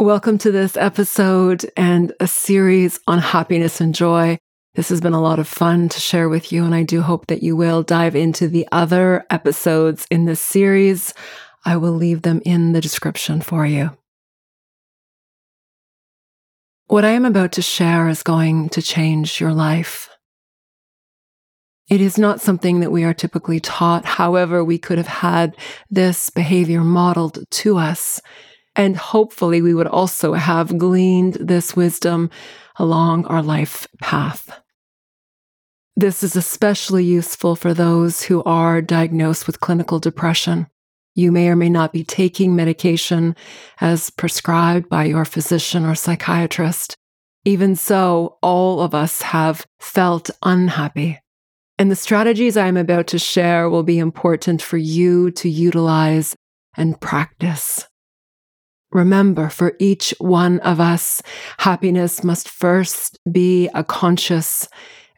Welcome to this episode and a series on happiness and joy. This has been a lot of fun to share with you, and I do hope that you will dive into the other episodes in this series. I will leave them in the description for you. What I am about to share is going to change your life. It is not something that we are typically taught. However, we could have had this behavior modeled to us and hopefully, we would also have gleaned this wisdom along our life path. This is especially useful for those who are diagnosed with clinical depression. You may or may not be taking medication as prescribed by your physician or psychiatrist. Even so, all of us have felt unhappy. And the strategies I'm about to share will be important for you to utilize and practice. Remember, for each one of us, happiness must first be a conscious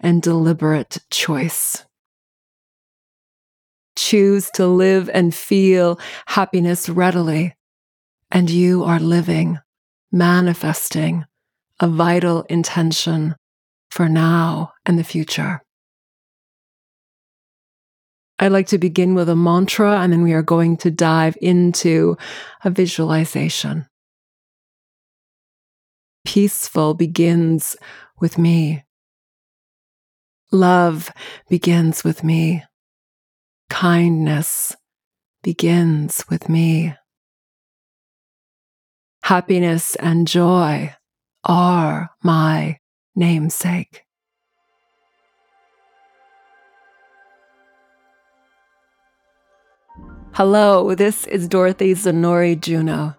and deliberate choice. Choose to live and feel happiness readily, and you are living, manifesting a vital intention for now and the future. I'd like to begin with a mantra, and then we are going to dive into a visualization. Peaceful begins with me. Love begins with me. Kindness begins with me. Happiness and joy are my namesake. Hello, this is Dorothy Zanori Juno.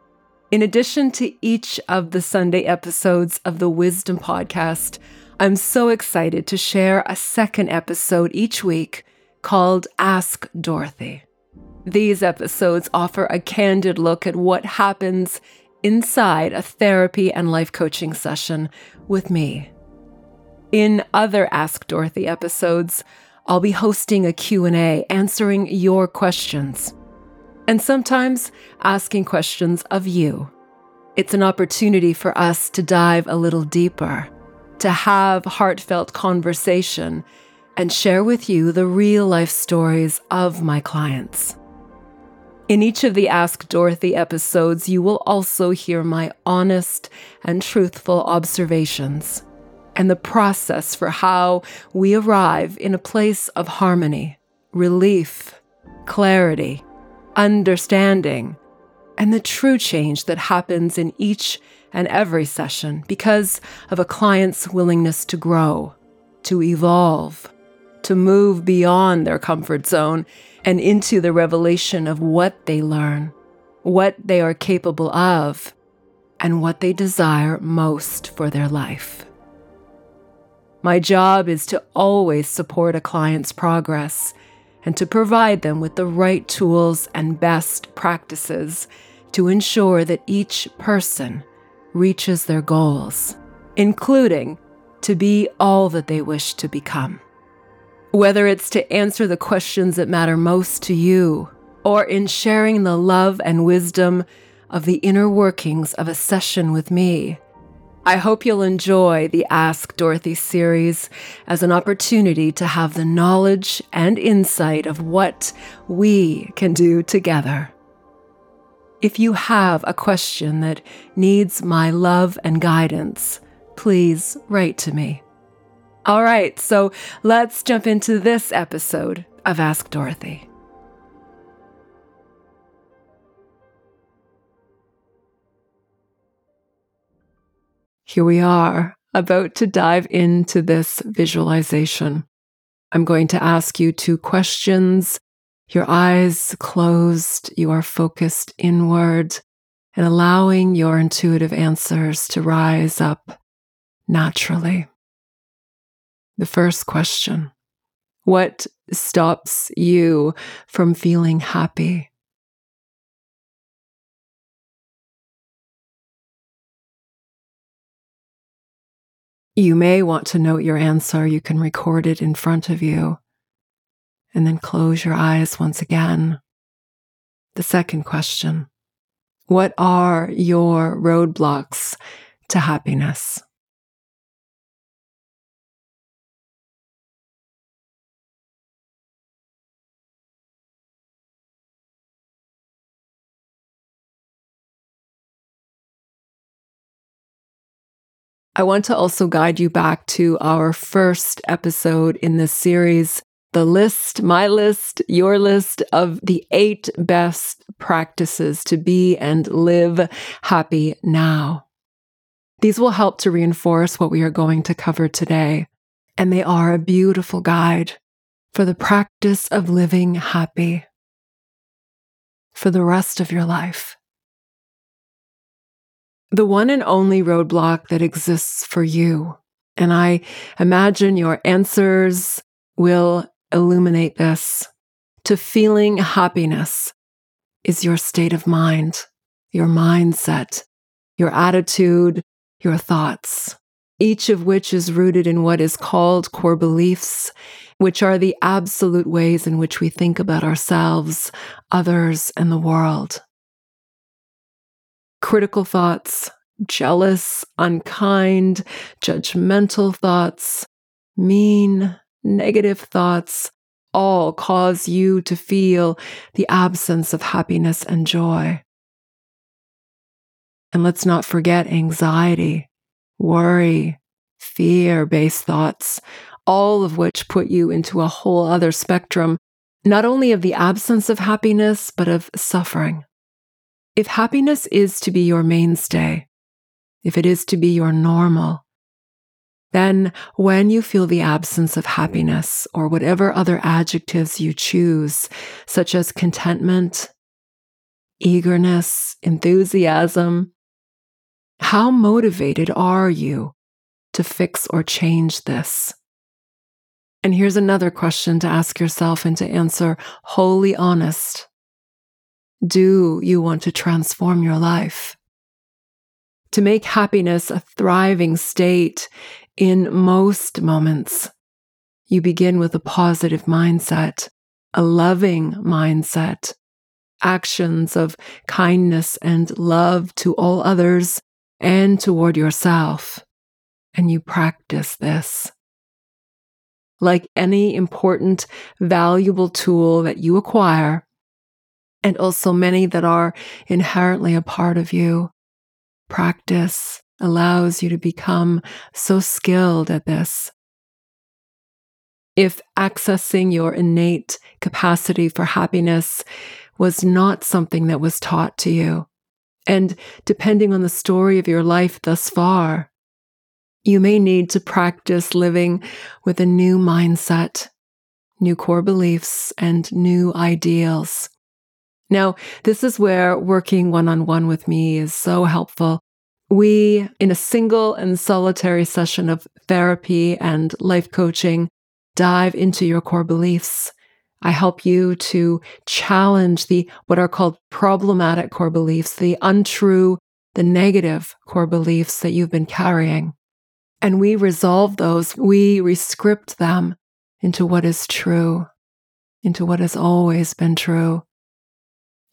In addition to each of the Sunday episodes of the Wisdom Podcast, I'm so excited to share a second episode each week called Ask Dorothy. These episodes offer a candid look at what happens inside a therapy and life coaching session with me. In other Ask Dorothy episodes, I'll be hosting a Q&A answering your questions and sometimes asking questions of you. It's an opportunity for us to dive a little deeper, to have heartfelt conversation, and share with you the real life stories of my clients. In each of the Ask Dorothy episodes, you will also hear my honest and truthful observations and the process for how we arrive in a place of harmony, relief, clarity, understanding, and the true change that happens in each and every session because of a client's willingness to grow, to evolve, to move beyond their comfort zone and into the revelation of what they learn, what they are capable of, and what they desire most for their life. My job is to always support a client's progress and to provide them with the right tools and best practices to ensure that each person reaches their goals, including to be all that they wish to become. Whether it's to answer the questions that matter most to you, or in sharing the love and wisdom of the inner workings of a session with me, I hope you'll enjoy the Ask Dorothy series as an opportunity to have the knowledge and insight of what we can do together. If you have a question that needs my love and guidance, please write to me. All right, so let's jump into this episode of Ask Dorothy. Here we are, about to dive into this visualization. I'm going to ask you two questions. Your eyes closed, you are focused inward and allowing your intuitive answers to rise up naturally. The first question What stops you from feeling happy? You may want to note your answer. You can record it in front of you and then close your eyes once again. The second question What are your roadblocks to happiness? I want to also guide you back to our first episode in this series the list, my list, your list of the eight best practices to be and live happy now. These will help to reinforce what we are going to cover today, and they are a beautiful guide for the practice of living happy for the rest of your life the one and only roadblock that exists for you. And I imagine your answers will illuminate this. To feeling happiness is your state of mind, your mindset, your attitude, your thoughts, each of which is rooted in what is called core beliefs, which are the absolute ways in which we think about ourselves, others, and the world critical thoughts, jealous, unkind, judgmental thoughts, mean, negative thoughts all cause you to feel the absence of happiness and joy. And let's not forget anxiety, worry, fear based thoughts, all of which put you into a whole other spectrum, not only of the absence of happiness, but of suffering. If happiness is to be your mainstay, if it is to be your normal, then when you feel the absence of happiness or whatever other adjectives you choose, such as contentment, eagerness, enthusiasm, how motivated are you to fix or change this? And here's another question to ask yourself and to answer wholly honest. Do you want to transform your life? To make happiness a thriving state in most moments, you begin with a positive mindset, a loving mindset, actions of kindness and love to all others and toward yourself. And you practice this. Like any important, valuable tool that you acquire, and also many that are inherently a part of you. Practice allows you to become so skilled at this. If accessing your innate capacity for happiness was not something that was taught to you, and depending on the story of your life thus far, you may need to practice living with a new mindset, new core beliefs, and new ideals. Now, this is where working one on one with me is so helpful. We, in a single and solitary session of therapy and life coaching, dive into your core beliefs. I help you to challenge the what are called problematic core beliefs, the untrue, the negative core beliefs that you've been carrying. And we resolve those, we rescript them into what is true, into what has always been true.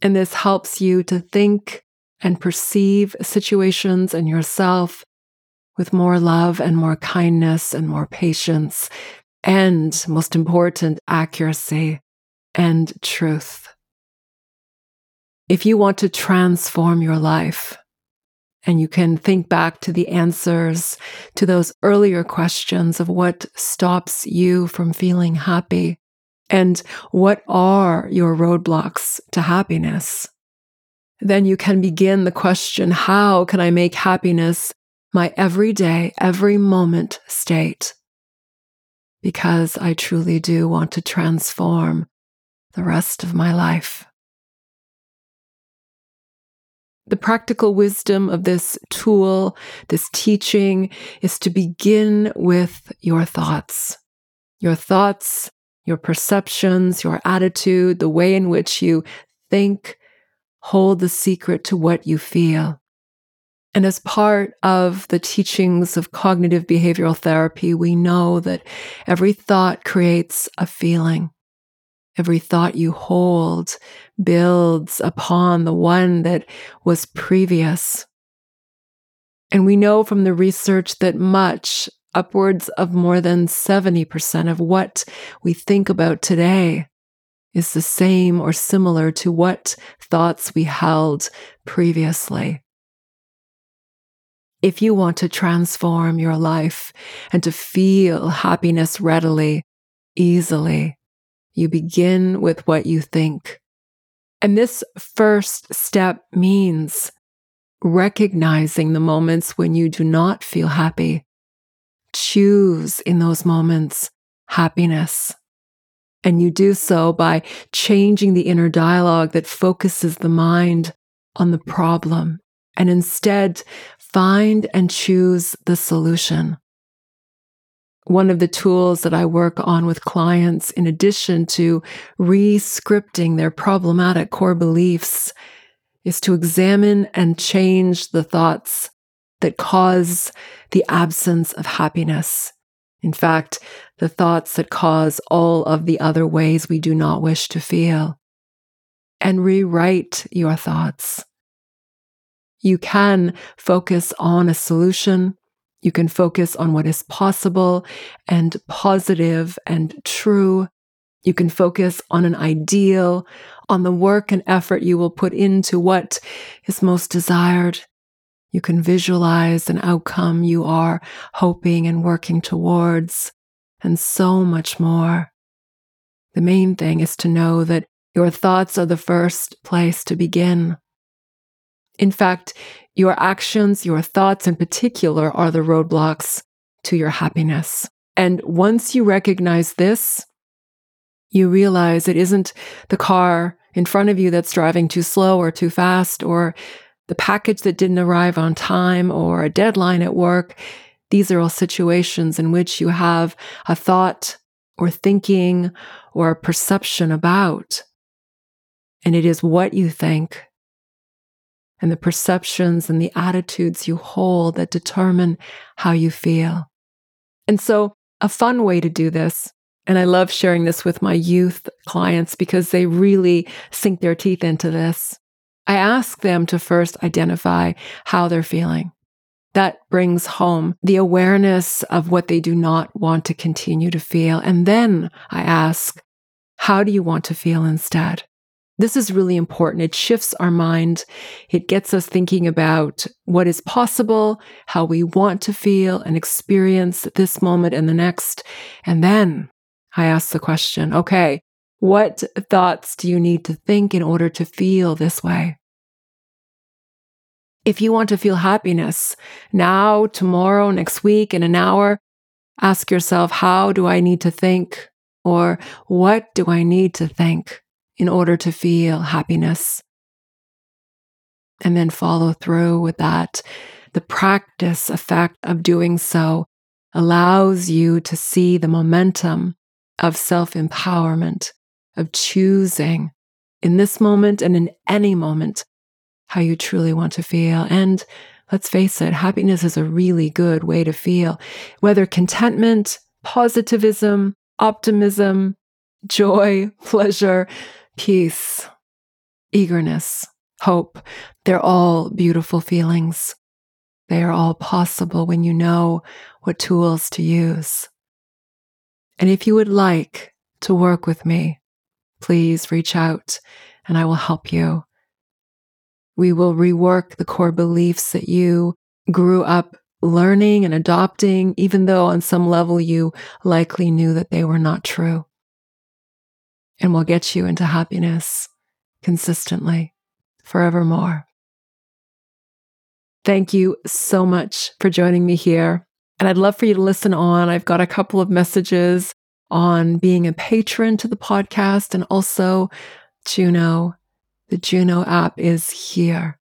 And this helps you to think and perceive situations and yourself with more love and more kindness and more patience, and most important, accuracy and truth. If you want to transform your life, and you can think back to the answers to those earlier questions of what stops you from feeling happy, and what are your roadblocks to happiness? Then you can begin the question how can I make happiness my everyday, every moment state? Because I truly do want to transform the rest of my life. The practical wisdom of this tool, this teaching, is to begin with your thoughts. Your thoughts your perceptions, your attitude, the way in which you think, hold the secret to what you feel. And as part of the teachings of cognitive behavioral therapy, we know that every thought creates a feeling. Every thought you hold builds upon the one that was previous. And we know from the research that much, upwards of more than 70% of what we think about today, is the same or similar to what thoughts we held previously. If you want to transform your life and to feel happiness readily, easily, you begin with what you think. And this first step means recognizing the moments when you do not feel happy. Choose in those moments happiness. And you do so by changing the inner dialogue that focuses the mind on the problem and instead find and choose the solution. One of the tools that I work on with clients, in addition to re-scripting their problematic core beliefs, is to examine and change the thoughts that cause the absence of happiness. In fact, the thoughts that cause all of the other ways we do not wish to feel. And rewrite your thoughts. You can focus on a solution. You can focus on what is possible and positive and true. You can focus on an ideal, on the work and effort you will put into what is most desired. You can visualize an outcome you are hoping and working towards, and so much more. The main thing is to know that your thoughts are the first place to begin. In fact, your actions, your thoughts in particular, are the roadblocks to your happiness. And once you recognize this, you realize it isn't the car in front of you that's driving too slow or too fast, or the package that didn't arrive on time, or a deadline at work. These are all situations in which you have a thought or thinking or a perception about. And it is what you think and the perceptions and the attitudes you hold that determine how you feel. And so, a fun way to do this and I love sharing this with my youth clients because they really sink their teeth into this. I ask them to first identify how they're feeling. That brings home the awareness of what they do not want to continue to feel. And then I ask, how do you want to feel instead? This is really important. It shifts our mind. It gets us thinking about what is possible, how we want to feel and experience this moment and the next. And then I ask the question, okay, what thoughts do you need to think in order to feel this way? If you want to feel happiness now, tomorrow, next week, in an hour, ask yourself, how do I need to think? Or what do I need to think in order to feel happiness? And then follow through with that. The practice effect of doing so allows you to see the momentum of self empowerment, of choosing in this moment and in any moment how you truly want to feel. And let's face it, happiness is a really good way to feel, whether contentment, positivism, optimism, joy, pleasure, peace, eagerness, hope. They're all beautiful feelings. They are all possible when you know what tools to use. And if you would like to work with me, please reach out and I will help you. We will rework the core beliefs that you grew up learning and adopting, even though on some level you likely knew that they were not true. And we'll get you into happiness consistently, forevermore. Thank you so much for joining me here. And I'd love for you to listen on. I've got a couple of messages on being a patron to the podcast and also Juno. The Juno app is here.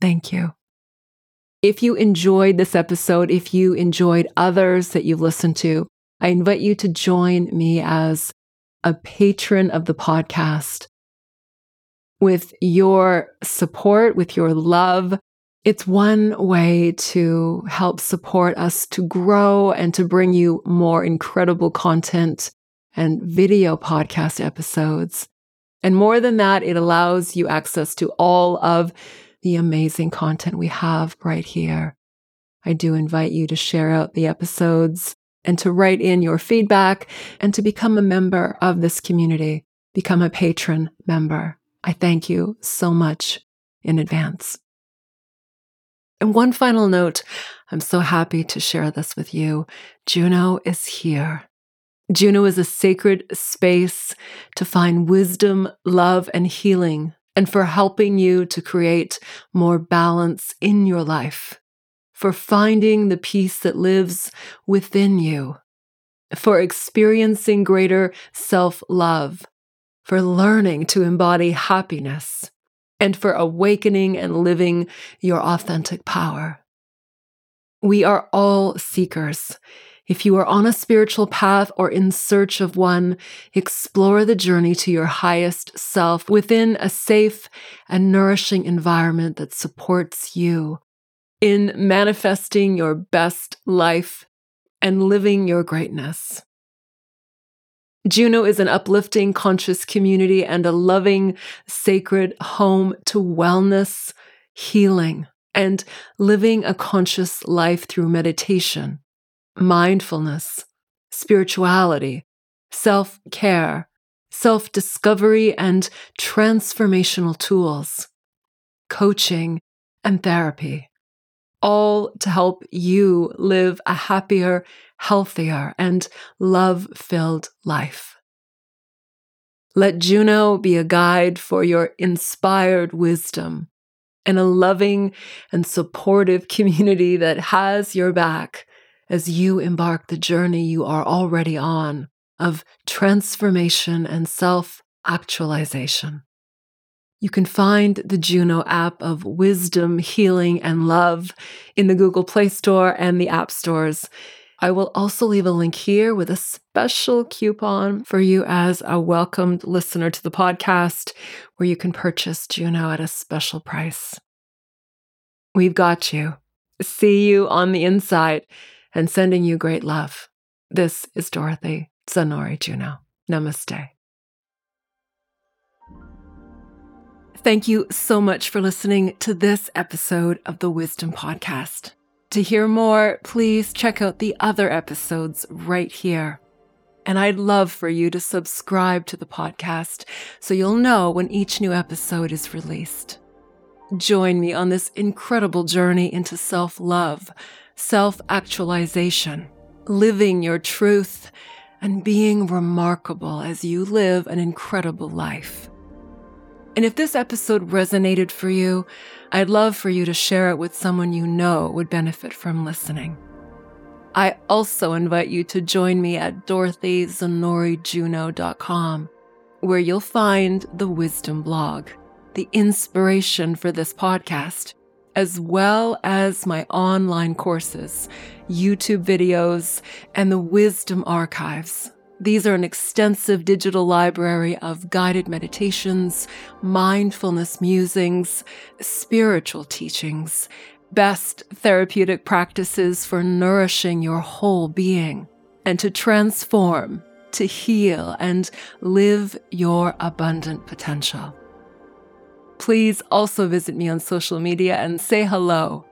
Thank you. If you enjoyed this episode, if you enjoyed others that you've listened to, I invite you to join me as a patron of the podcast. With your support, with your love, it's one way to help support us to grow and to bring you more incredible content and video podcast episodes. And more than that, it allows you access to all of the amazing content we have right here. I do invite you to share out the episodes and to write in your feedback and to become a member of this community, become a patron member. I thank you so much in advance. And one final note I'm so happy to share this with you. Juno is here. Juno is a sacred space to find wisdom, love, and healing, and for helping you to create more balance in your life, for finding the peace that lives within you, for experiencing greater self love, for learning to embody happiness, and for awakening and living your authentic power. We are all seekers if you are on a spiritual path or in search of one, explore the journey to your highest self within a safe and nourishing environment that supports you in manifesting your best life and living your greatness. Juno is an uplifting, conscious community and a loving, sacred home to wellness, healing, and living a conscious life through meditation mindfulness, spirituality, self care, self discovery, and transformational tools, coaching, and therapy, all to help you live a happier, healthier, and love filled life. Let Juno be a guide for your inspired wisdom and a loving and supportive community that has your back as you embark the journey you are already on of transformation and self actualization. You can find the Juno app of wisdom, healing, and love in the Google Play Store and the App Stores. I will also leave a link here with a special coupon for you as a welcomed listener to the podcast, where you can purchase Juno at a special price. We've got you. See you on the inside and sending you great love. This is Dorothy Zanori Juno. Namaste. Thank you so much for listening to this episode of the Wisdom Podcast. To hear more, please check out the other episodes right here. And I'd love for you to subscribe to the podcast so you'll know when each new episode is released. Join me on this incredible journey into self love self actualization, living your truth, and being remarkable as you live an incredible life. And if this episode resonated for you, I'd love for you to share it with someone you know would benefit from listening. I also invite you to join me at dorothyzanorijuno.com, where you'll find the Wisdom blog, the inspiration for this podcast, as well as my online courses, YouTube videos, and the Wisdom Archives. These are an extensive digital library of guided meditations, mindfulness musings, spiritual teachings, best therapeutic practices for nourishing your whole being and to transform, to heal, and live your abundant potential. Please also visit me on social media and say hello.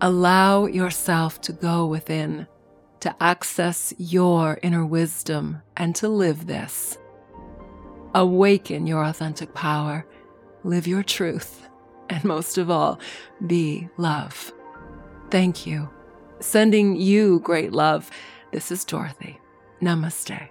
Allow yourself to go within, to access your inner wisdom, and to live this. Awaken your authentic power, live your truth, and most of all, be love. Thank you. Sending you great love. This is Dorothy. Namaste.